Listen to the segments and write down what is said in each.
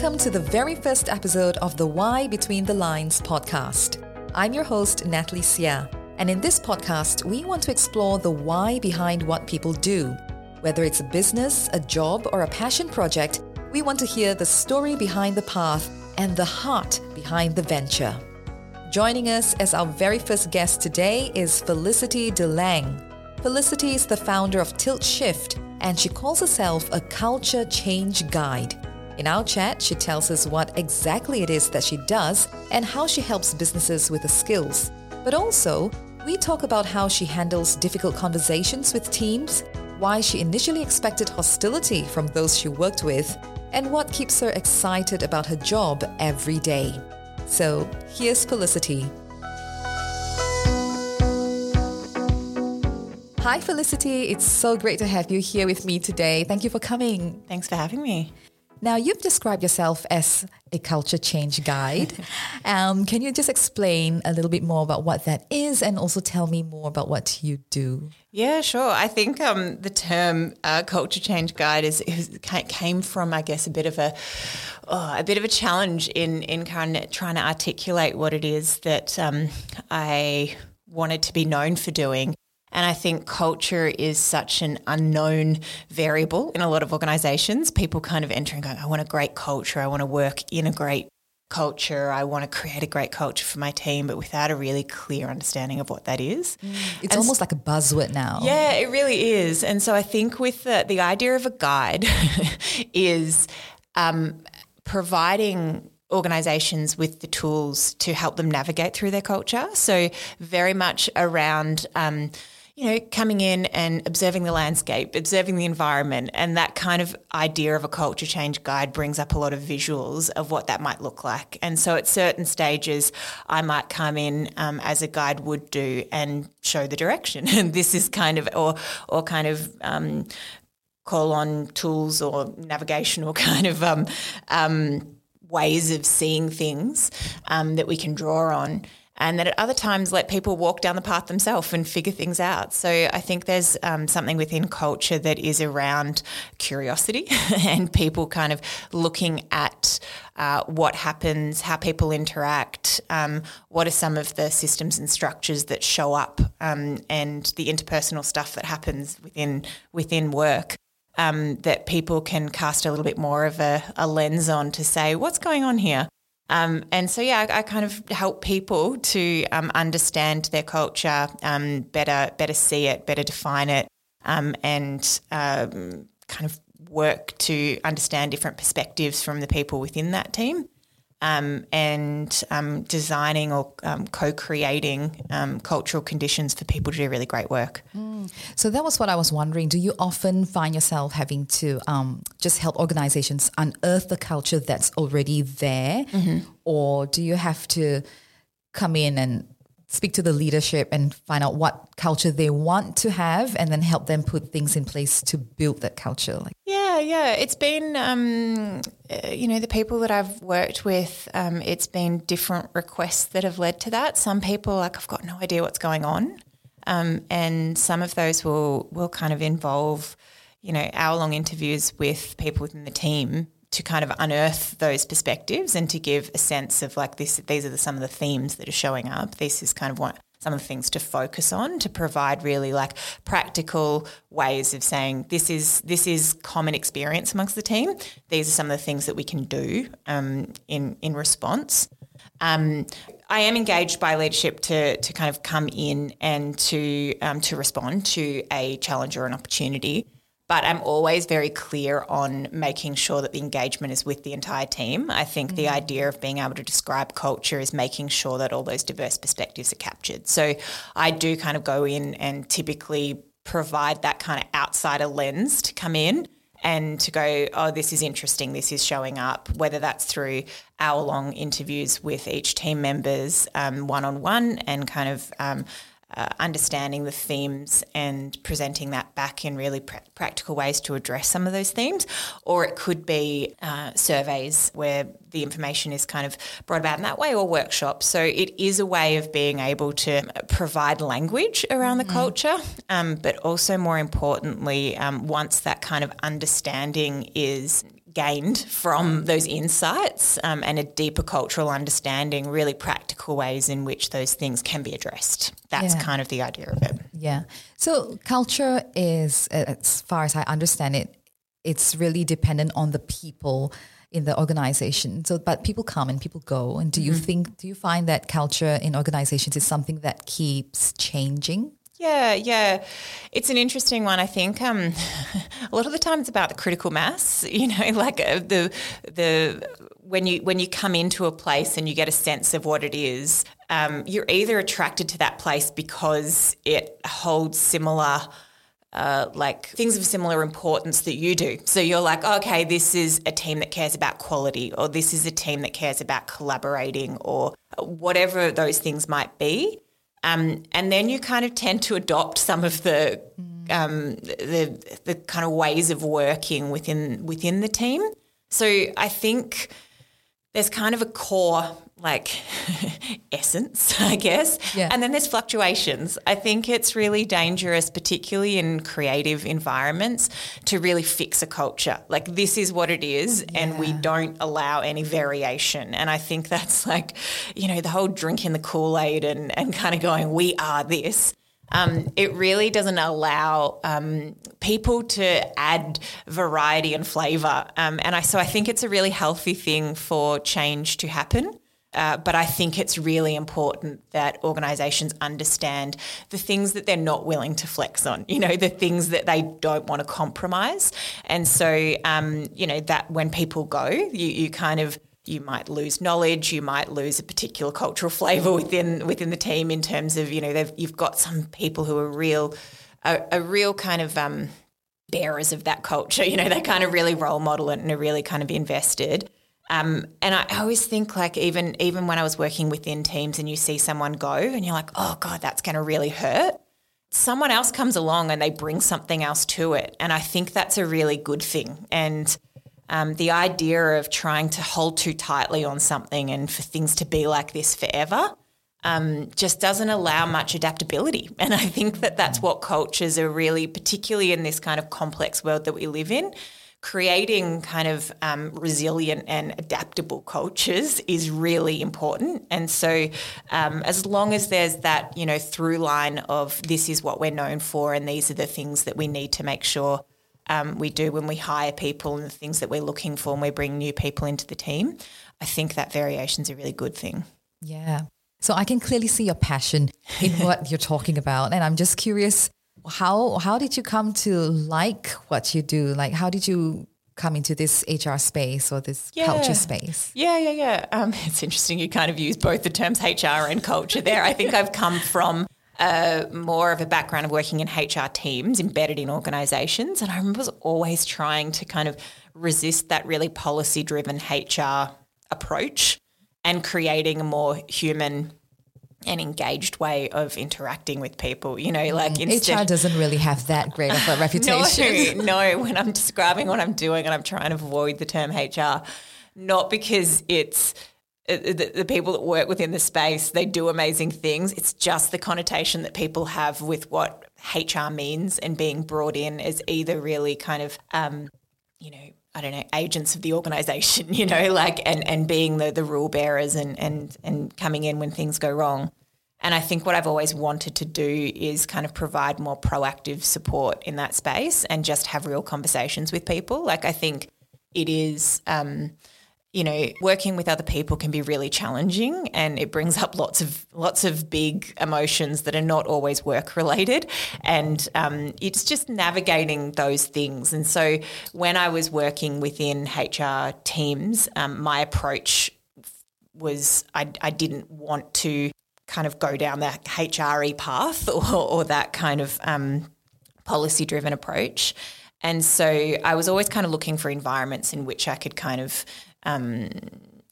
Welcome to the very first episode of the Why Between the Lines podcast. I'm your host, Natalie Sia, and in this podcast, we want to explore the why behind what people do. Whether it's a business, a job, or a passion project, we want to hear the story behind the path and the heart behind the venture. Joining us as our very first guest today is Felicity de Lang. Felicity is the founder of Tilt Shift, and she calls herself a culture change guide. In our chat, she tells us what exactly it is that she does and how she helps businesses with the skills. But also, we talk about how she handles difficult conversations with teams, why she initially expected hostility from those she worked with, and what keeps her excited about her job every day. So, here's Felicity. Hi, Felicity. It's so great to have you here with me today. Thank you for coming. Thanks for having me. Now, you've described yourself as a culture change guide. um, can you just explain a little bit more about what that is and also tell me more about what you do? Yeah, sure. I think um, the term uh, culture change guide is, is, came from, I guess, a bit of a oh, a bit of a challenge in in kind of trying to articulate what it is that um, I wanted to be known for doing. And I think culture is such an unknown variable in a lot of organizations. People kind of enter and go, I want a great culture. I want to work in a great culture. I want to create a great culture for my team, but without a really clear understanding of what that is. Mm. It's and almost like a buzzword now. Yeah, it really is. And so I think with the, the idea of a guide is um, providing organizations with the tools to help them navigate through their culture. So very much around um, you know, coming in and observing the landscape, observing the environment, and that kind of idea of a culture change guide brings up a lot of visuals of what that might look like. And so at certain stages, I might come in um, as a guide would do and show the direction. And this is kind of, or, or kind of, um, call on tools or navigational kind of um, um, ways of seeing things um, that we can draw on and then at other times let people walk down the path themselves and figure things out. So I think there's um, something within culture that is around curiosity and people kind of looking at uh, what happens, how people interact, um, what are some of the systems and structures that show up, um, and the interpersonal stuff that happens within within work. Um, that people can cast a little bit more of a, a lens on to say what's going on here. Um, and so, yeah, I, I, kind of help people to um, understand their culture um, better, better see it, better define it, um, and um, kind of work to understand different perspectives from the people within that team um, and um, designing or um, co-creating um, cultural conditions for people to do really great work. Mm. So that was what I was wondering. Do you often find yourself having to um, just help organizations unearth the culture that's already there, mm-hmm. or do you have to come in and speak to the leadership and find out what culture they want to have and then help them put things in place to build that culture. Like yeah yeah. It's been um, uh, you know the people that i've worked with um, it's been different requests that have led to that. Some people like i've got no idea what's going on. Um, and some of those will will kind of involve you know hour long interviews with people within the team to kind of unearth those perspectives and to give a sense of like this these are the, some of the themes that are showing up. This is kind of what some of the things to focus on to provide really like practical ways of saying this is this is common experience amongst the team. These are some of the things that we can do um, in in response. Um, I am engaged by leadership to, to kind of come in and to um, to respond to a challenge or an opportunity but I'm always very clear on making sure that the engagement is with the entire team. I think mm-hmm. the mm. idea of being able to describe culture is making sure that all those diverse perspectives are captured. So I do kind of go in and typically provide that kind of outsider lens to come in and to go, oh, this is interesting, this is showing up, whether that's through hour long interviews with each team members one on one and kind of um, uh, understanding the themes and presenting that back in really pr- practical ways to address some of those themes. Or it could be uh, surveys where the information is kind of brought about in that way, or workshops. So it is a way of being able to provide language around the culture, um, but also more importantly, um, once that kind of understanding is gained from those insights um, and a deeper cultural understanding, really practical ways in which those things can be addressed. That's Yeah. kind of the idea of it. Yeah. So culture is, as far as I understand it, it's really dependent on the people in the organization. So, but people come and people go. And do you think, do you find that culture in organizations is something that keeps changing? Yeah, yeah. It's an interesting one. I think um, a lot of the time it's about the critical mass. You know, like uh, the the when you when you come into a place and you get a sense of what it is, um, you're either attracted to that place because it holds similar. Uh, like things of similar importance that you do. So you're like, okay, this is a team that cares about quality, or this is a team that cares about collaborating, or whatever those things might be. Um, and then you kind of tend to adopt some of the um, the the kind of ways of working within within the team. So I think there's kind of a core like essence, I guess. Yeah. And then there's fluctuations. I think it's really dangerous, particularly in creative environments, to really fix a culture. Like this is what it is, and we don't allow any variation. And I think that's like, you know, the whole drinking the Kool-Aid and, and kind of going, we are this. Um, it really doesn't allow um, people to add variety and flavour, um, and I so I think it's a really healthy thing for change to happen. Uh, but I think it's really important that organisations understand the things that they're not willing to flex on. You know, the things that they don't want to compromise, and so um, you know that when people go, you you kind of you might lose knowledge, you might lose a particular cultural flavour within within the team in terms of you know you've got some people who are real, a, a real kind of um, bearers of that culture. You know, they kind of really role model it and are really kind of invested. Um, and I always think like even even when I was working within teams and you see someone go and you're like, oh god, that's to really hurt. Someone else comes along and they bring something else to it, and I think that's a really good thing. And um, the idea of trying to hold too tightly on something and for things to be like this forever um, just doesn't allow much adaptability. And I think that that's what cultures are really, particularly in this kind of complex world that we live in, creating kind of um, resilient and adaptable cultures is really important. And so, um, as long as there's that, you know, through line of this is what we're known for, and these are the things that we need to make sure um, we do when we hire people and the things that we're looking for when we bring new people into the team, I think that variation is a really good thing. Yeah. So I can clearly see your passion in what you're talking about. And I'm just curious, how how did you come to like what you do? Like how did you come into this HR space or this Yeah. culture space? Yeah, yeah, yeah. Um, it's interesting. You kind of use both the terms HR and culture there. I think I've come from uh, more of a background of working in HR teams embedded in organisations, and I remember was always trying to kind of resist that really policy driven HR approach and creating a more human and engaged way of interacting with people. You know, like instead HR doesn't really have that great of a reputation. no, no, when I'm describing what I'm doing and I'm trying to avoid the term HR, not because it's uh, the, the people that work within the space, they do amazing things. It's just the connotation that people have with what HR means and being brought in as either really kind of, um, you know, I don't know, agents of the organisation, you know, like and and being the the rule bearers and and and coming in when things go wrong. And I think what I've always wanted to do is kind of provide more proactive support in that space and just have real conversations with people. Like I think it is, um, you know, working with other people can be really challenging, and it brings up lots of lots of big emotions that are not always work related, and um, it's just navigating those things. And so when I was working within HR teams, um, my approach was I, I didn't want to kind of go down that HRE path or, or that kind of um, policy driven approach. And so I was always kind of looking for environments in which I could kind of, um,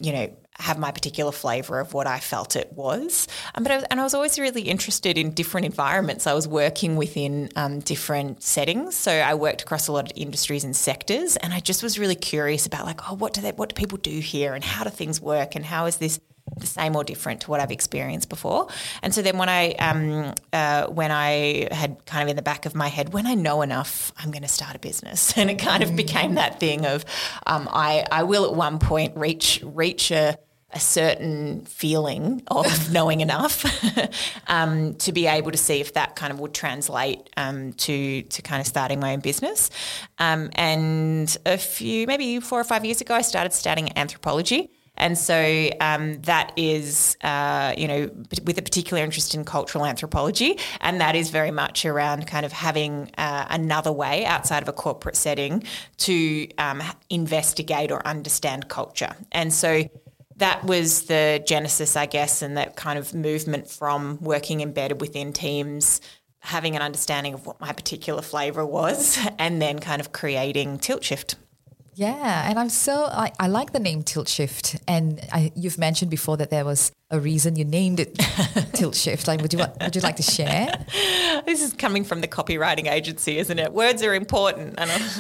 you know, have my particular flavour of what I felt it was. Um, but I was, and I was always really interested in different environments. I was working within um, different settings, so I worked across a lot of industries and sectors, and I just was really curious about like, oh, what do they, what do people do here, and how do things work, and how is this the same or different to what I've experienced before. And so then when I um, uh, when I had kind of in the back of my head, when I know enough, I'm going to start a business, and it kind of became that thing of um, I I will at one point reach reach a a certain feeling of knowing enough um, to be able to see if that kind of would translate um, to to kind of starting my own business. Um, and a few, maybe four or five years ago, I started studying anthropology. And so um, that is, uh, you know, with a particular interest in cultural anthropology. And that is very much around kind of having uh, another way outside of a corporate setting to um, investigate or understand culture. And so that was the genesis, I guess, and that kind of movement from working embedded within teams, having an understanding of what my particular flavour was, and then kind of creating Tilt Shift. Yeah, and I'm so I, I like the name Tilt Shift, and I, you've mentioned before that there was a reason you named it Tilt Shift. Like, would you would you like to share? This is coming from the copywriting agency, isn't it? Words are important.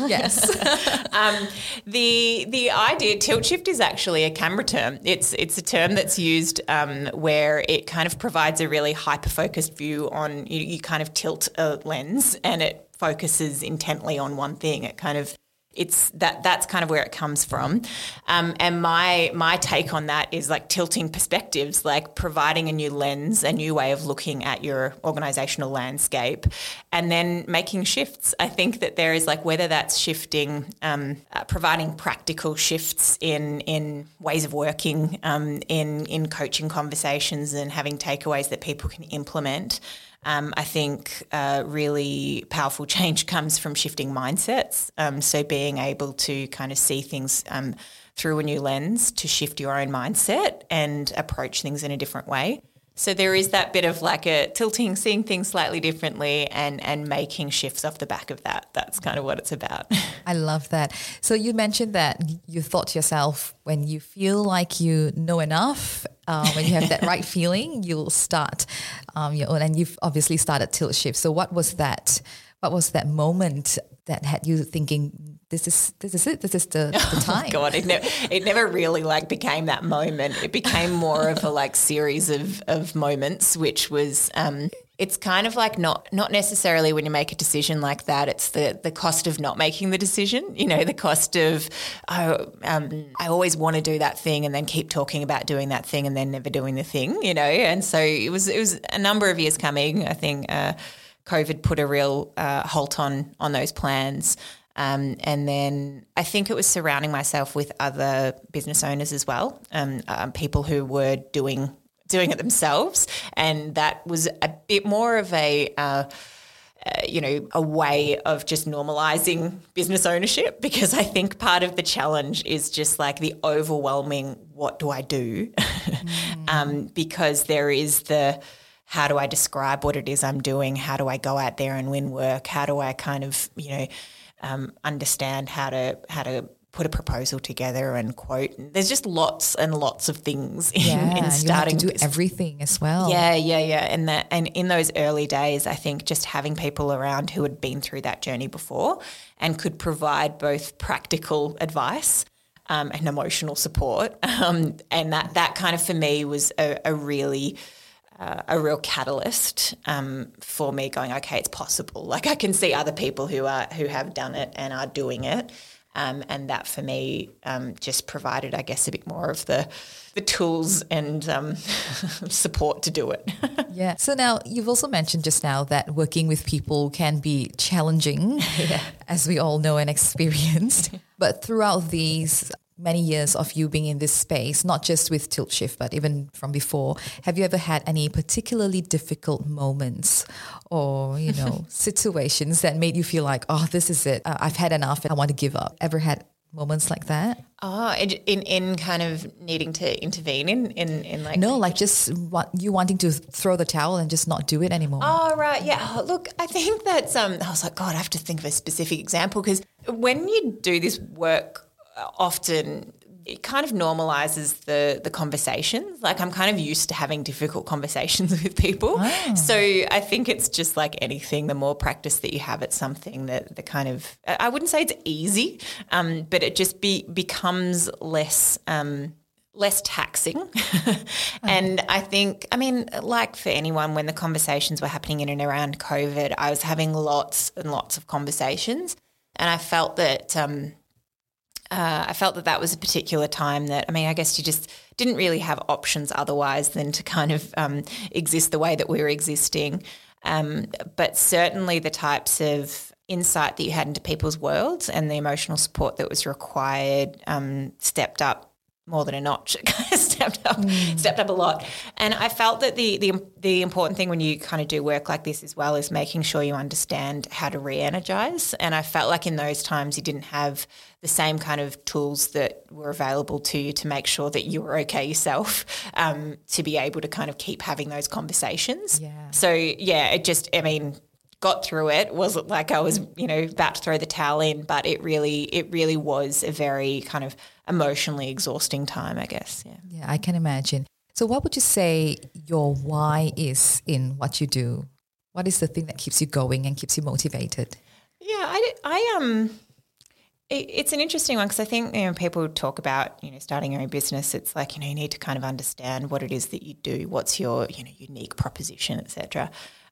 yes. um, the the idea Tilt Shift is actually a camera term. It's it's a term that's used um, where it kind of provides a really hyper focused view on you, you kind of tilt a lens and it focuses intently on one thing. It kind of it's that that's kind of where it comes from. Um, and my my take on that is like tilting perspectives, like providing a new lens, a new way of looking at your organizational landscape, and then making shifts. I think that there is like whether that's shifting, um, uh, providing practical shifts in in ways of working, um, in in coaching conversations, and having takeaways that people can implement. Um, I think really powerful change comes from shifting mindsets. Um, so being able to kind of see things um, through a new lens to shift your own mindset and approach things in a different way. So there is that bit of like a tilting, seeing things slightly differently and and making shifts off the back of that. That's kind of what it's about. I love that. So you mentioned that you thought to yourself when you feel like you know enough, uh, when you have that right feeling, you'll start um, your own. And you've obviously started Tilt Shift. So what was that? What was that moment that had you thinking this is this is it. This is the, the oh, time. Oh God, it never it never really like became that moment. It became more of a like series of of moments, which was um, it's kind of like not not necessarily when you make a decision like that. It's the the cost of not making the decision. You know, the cost of oh, um, I always want to do that thing and then keep talking about doing that thing and then never doing the thing. You know, and so it was it was a number of years coming. I think. Uh, COVID put a real uh, halt on on those plans. Um, and then I think it was surrounding myself with other business owners as well, um, um, people who were doing doing it themselves, and that was a bit more of a. Uh, uh, you know, a way of just normalizing business ownership because I think part of the challenge is just like the overwhelming what do I do? mm. um, because there is the how do I describe what it is I'm doing? How do I go out there and win work? How do I kind of, you know, um, understand how to how to put a proposal together and quote. There's just lots and lots of things in, yeah, in starting to do everything as well. Yeah, yeah, yeah. And that and in those early days, I think just having people around who had been through that journey before and could provide both practical advice. Um, and emotional support, um, and that that kind of for me was a, a really uh, a real catalyst um, for me going, okay, it's possible. Like I can see other people who are who have done it and are doing it, um, and that for me um, just provided, I guess, a bit more of the the tools and um, support to do it. yeah. So now you've also mentioned just now that working with people can be challenging, yeah. as we all know and experienced. But throughout these many years of you being in this space, not just with Tilt Shift, but even from before, have you ever had any particularly difficult moments or, you know, situations that made you feel like, oh, this is it. Uh, I've had enough and I want to give up? Ever had moments like that? Oh, in in kind of needing to intervene in in, in like no, like just want, you wanting to throw the towel and just not do it anymore. Oh right, yeah. Oh, look, I think that's um. I was like, God, I have to think of a specific example because when you do this work often it kind of normalizes the the conversations. Like I'm kind of used to having difficult conversations with people. Oh. So I think it's just like anything. The more practice that you have at something, that the kind of I wouldn't say it's easy, um, but it just be becomes less. Um, less taxing. and I think, I mean, like for anyone, when the conversations were happening in and around COVID, I was having lots and lots of conversations. And I felt that, um, uh, I felt that that was a particular time that, I mean, I guess you just didn't really have options otherwise than to kind of um, exist the way that we were existing. Um, but certainly the types of insight that you had into people's worlds and the emotional support that was required um, stepped up more than a notch. It kind of stepped up, mm. stepped up a lot. And I felt that the, the the important thing when you kind of do work like this as well is making sure you understand how to re-energize. And I felt like in those times you didn't have the same kind of tools that were available to you to make sure that you were okay yourself, um, to be able to kind of keep having those conversations. Yeah. So yeah, it just I mean got through it wasn't like I was, you know, about to throw the towel in, but it really, it really was a very kind of emotionally exhausting time, I guess. Yeah. Yeah, I can imagine. So, what would you say your why is in what you do? What is the thing that keeps you going and keeps you motivated? Yeah, I, I um, it, it's an interesting one because I think you know people talk about you know starting your own business. It's like you know you need to kind of understand what it is that you do, what's your you know unique proposition, etc.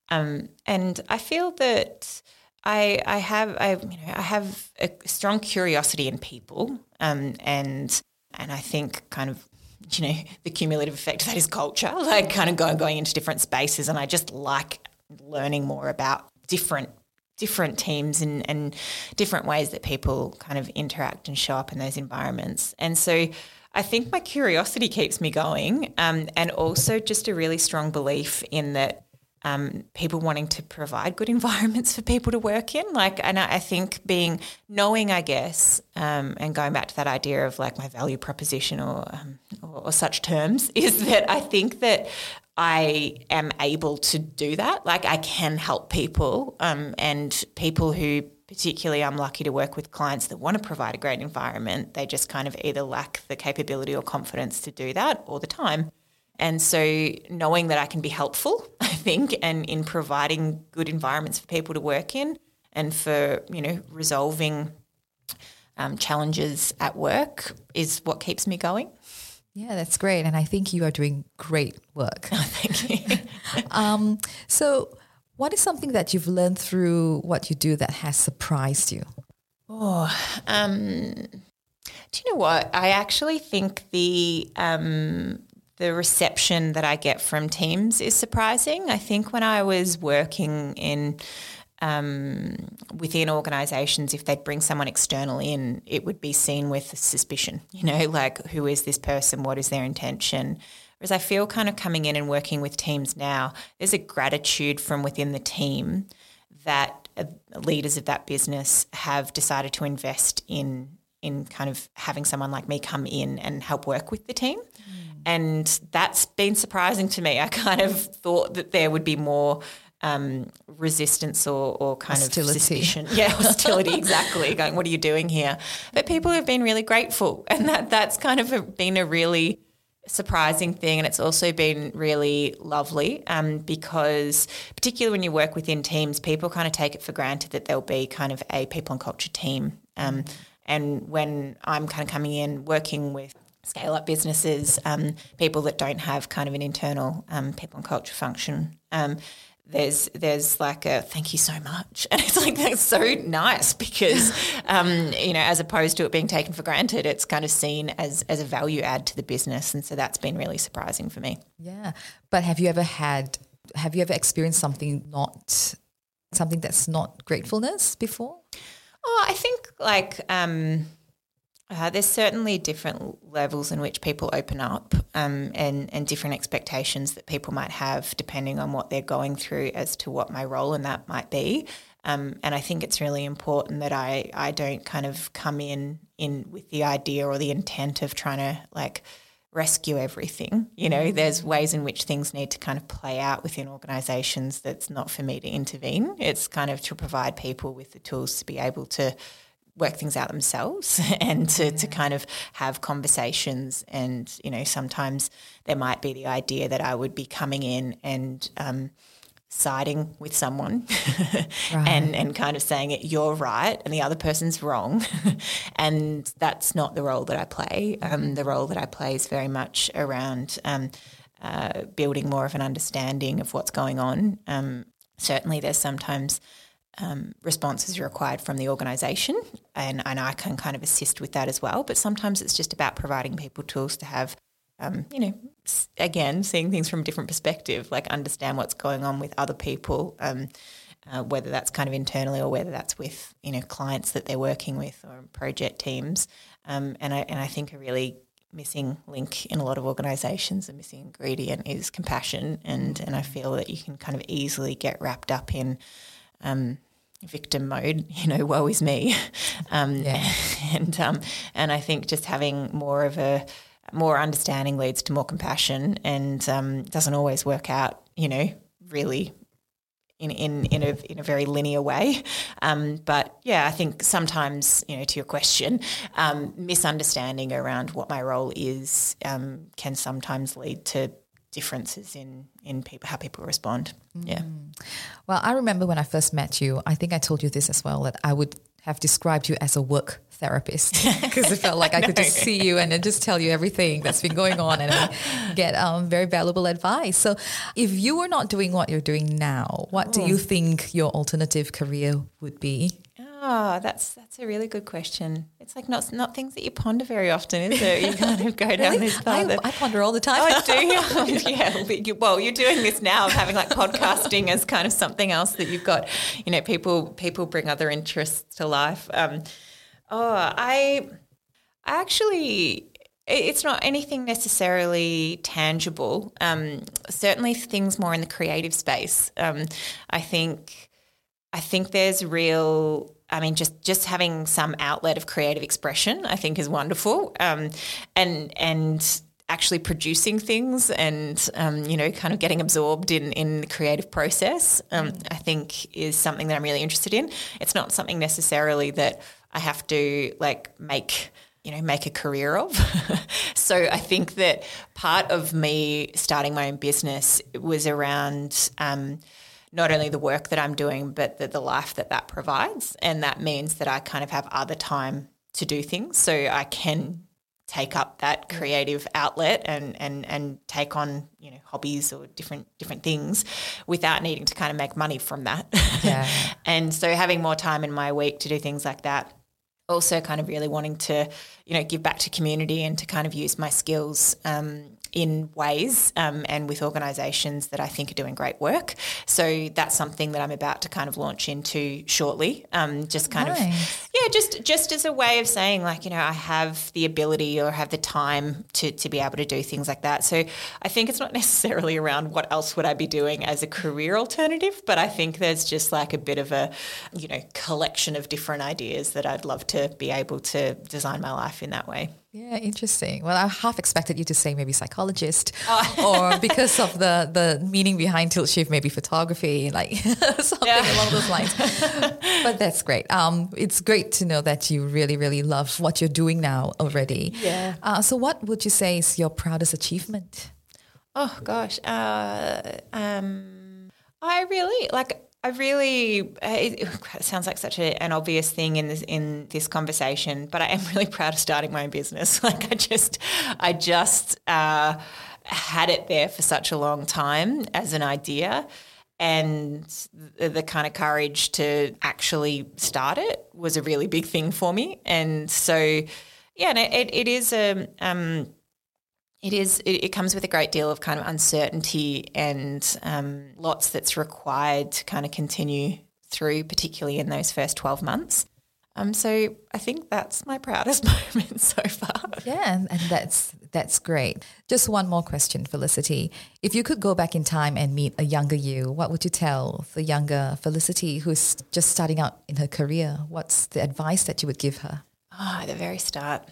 Um, and I feel that I, I have I, you know, I have a strong curiosity in people, um, and and I think kind of you know the cumulative effect of that is culture, like kind of going going into different spaces, and I just like learning more about different different teams and, and different ways that people kind of interact and show up in those environments, and so. I think my curiosity keeps me going, um, and also just a really strong belief in that um, people wanting to provide good environments for people to work in. Like, and I, think being knowing, I guess, um, and going back to that idea of like my value proposition or, um, or, or such terms, is that I think that I am able to do that. Like, I can help people, um, and people who particularly I'm lucky to work with clients that want to provide a great environment. They just kind of either lack the capability or confidence to do that all the time. And so knowing that I can be helpful, I think, and in providing good environments for people to work in and for, you know, resolving um, challenges at work is what keeps me going. Yeah, that's great. And I think you are doing great work. Oh, thank you. um, so, what is something that you've learned through what you do that has surprised you? Oh, um, do you know what? I actually think the um, the reception that I get from teams is surprising. I think when I was working in um, within organisations, if they'd bring someone external in, it would be seen with suspicion. You know, like who is this person? What is their intention? Whereas I feel kind of coming in and working with teams now, there's a gratitude from within the team that uh, leaders of that business have decided to invest in in kind of having someone like me come in and help work with the team. And that's been surprising to me. I kind of thought that there would be more um, resistance or, or kind hostility. of suspicion. Yeah, hostility, exactly. Going, what are you doing here? But people have been really grateful. And that that's kind of a, been a really surprising thing. And it's also been really lovely um, because, particularly when you work within teams, people kind of take it for granted that there'll be kind of a people and culture team. Um, and when I'm kind of coming in working with scale up businesses, um, people that don't have kind of an internal um, people and culture function. Um, there's there's like a thank you so much, and it's like that's so nice because um, you know as opposed to it being taken for granted, it's kind of seen as as a value add to the business, and so that's been really surprising for me. Yeah, but have you ever had have you ever experienced something not something that's not gratefulness before? Oh, I think like um, uh, there's certainly different levels in which people open up um, and, and different expectations that people might have depending on what they're going through as to what my role in that might be. Um, and I think it's really important that I, I don't kind of come in in with the idea or the intent of trying to like rescue everything. You know, there's ways in which things need to kind of play out within organisations that's not for me to intervene. It's kind of to provide people with the tools to be able to work things out themselves and to, to kind of have conversations. And, you know, sometimes there might be the idea that I would be coming in and, um, siding with someone right. and and kind of saying it you're right and the other person's wrong. And that's not the role that I play. Um, the role that I play is very much around um, uh, building more of an understanding of what's going on. Um, certainly there's sometimes um, responses required from the organisation, and, and I can kind of assist with that as well. But sometimes it's just about providing people tools to have um, you know, again, seeing things from a different perspective, like understand what's going on with other people, um, uh, whether that's kind of internally or whether that's with you know clients that they're working with or project teams. Um, and I and I think a really missing link in a lot of organisations, a missing ingredient is compassion, and and I feel that you can kind of easily get wrapped up in. Um, victim mode, you know, woe is me, um, yeah. and um, and I think just having more of a more understanding leads to more compassion and um, doesn't always work out, you know, really in in in a in a very linear way. Um, but yeah, I think sometimes you know to your question, um, misunderstanding around what my role is um, can sometimes lead to differences in in people how people respond. Mm. Yeah. Well, I remember when I first met you. I think I told you this as well that I would have described you as a work therapist because it felt like I could just see you and then just tell you everything that's been going on and I get um, very valuable advice. So, if you were not doing what you're doing now, what oh. do you oh. think your alternative career would be? Oh, that's that's a really good question. It's like not not things that you ponder very often, is it? You kind of go down really? this path. I, I, ponder all the time. Oh, do you? yeah. Well, you're doing this now, of having like podcasting as kind of something else that you've got. You know, people people bring other interests to life. Um, Oh, I, I actually, it's not anything necessarily tangible. Um, certainly, things more in the creative space. Um, I think, I think there's real. I mean, just just having some outlet of creative expression, I think, is wonderful. Um, and and actually producing things and um, you know kind of getting absorbed in in the creative process um, I think is something that I'm really interested in it's not something necessarily that I have to like make you know make a career of. so I think that part of me starting my own business was around. Um, not only the work that I'm doing, but the, the life that that provides. And that means that I kind of have other time to do things. So I can take up that creative outlet and, and, and take on, you know, hobbies or different different things without needing to kind of make money from that. Yeah. and so having more time in my week to do things like that also kind of really wanting to, you know, give back to community and to kind of use my skills um, in ways um, and with organisations that I think are doing great work. So that's something that I'm about to kind of launch into shortly. Um, just kind nice. of, yeah, just just as a way of saying like, you know, I have the ability or have the time to to be able to do things like that. So I think it's not necessarily around what else would I be doing as a career alternative, but I think there's just like a bit of a, you know, collection of different ideas that I'd love to be able to design my life in that way. Yeah, interesting. Well, I half expected you to say maybe psychologist, oh. or because of the the meaning behind tilt shift, maybe photography, like something yeah. along those lines. but that's great. Um, it's great to know that you really, really love what you're doing now already. Yeah. Uh, so, what would you say is your proudest achievement? Oh gosh, uh, um, I really like. I really it, sounds like such a, an obvious thing in this in this conversation, but I am really proud of starting my own business. Like I just I just uh, had it there for such a long time as an idea, and the, the, kind of courage to actually start it was a really big thing for me. And so, yeah, and it, it is a um, it is. It, it, comes with a great deal of kind of uncertainty and um, lots that's required to kind of continue through, particularly in those first twelve months. Um, so I think that's my proudest moment so far. Yeah, and that's that's great. Just one more question, Felicity. If you could go back in time and meet a younger you, what would you tell the younger Felicity who's just starting out in her career? What's the advice that you would give her? Oh, at the very start.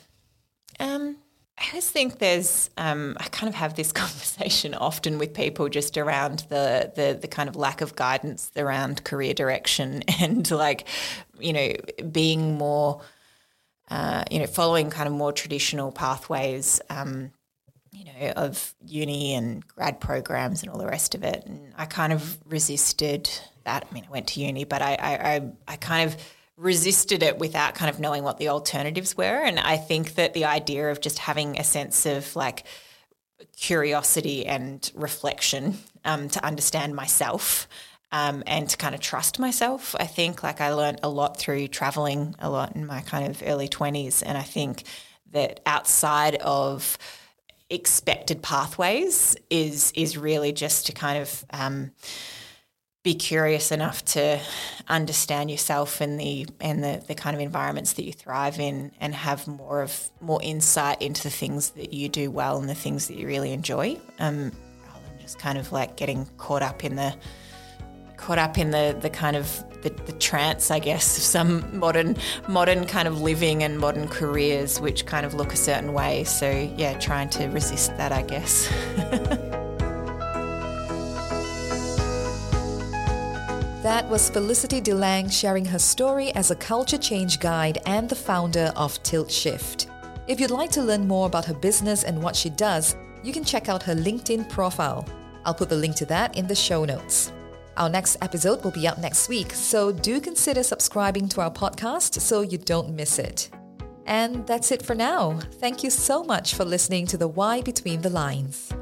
Um, I just think there's, um, I kind of have this conversation often with people just around the, the, the kind of lack of guidance around career direction and like, you know, being more, uh, you know, following kind of more traditional pathways. Um, you know, of uni and grad programs and all the rest of it. And I kind of resisted that. I mean, I went to uni, but I, I, I, I kind of resisted it without kind of knowing what the alternatives were. And I think that the idea of just having a sense of like curiosity and reflection um, to understand myself um, and to kind of trust myself. I think like I learned a lot through traveling a lot in my kind of early 20s. And I think that outside of expected pathways is is really just to kind of um, be curious enough to understand yourself and the and the, the kind of environments that you thrive in and have more of more insight into the things that you do well and the things that you really enjoy um, rather than just kind of like getting caught up in the caught up in the the kind of the, the trance I guess of some modern modern kind of living and modern careers which kind of look a certain way. So yeah trying to resist that I guess That was Felicity de Lang sharing her story as a culture change guide and the founder of Tilt Shift. If you'd like to learn more about her business and what she does, you can check out her LinkedIn profile. I'll put the link to that in the show notes. Our next episode will be up next week, so do consider subscribing to our podcast so you don't miss it. And that's it for now. Thank you so much for listening to The Why Between the Lines.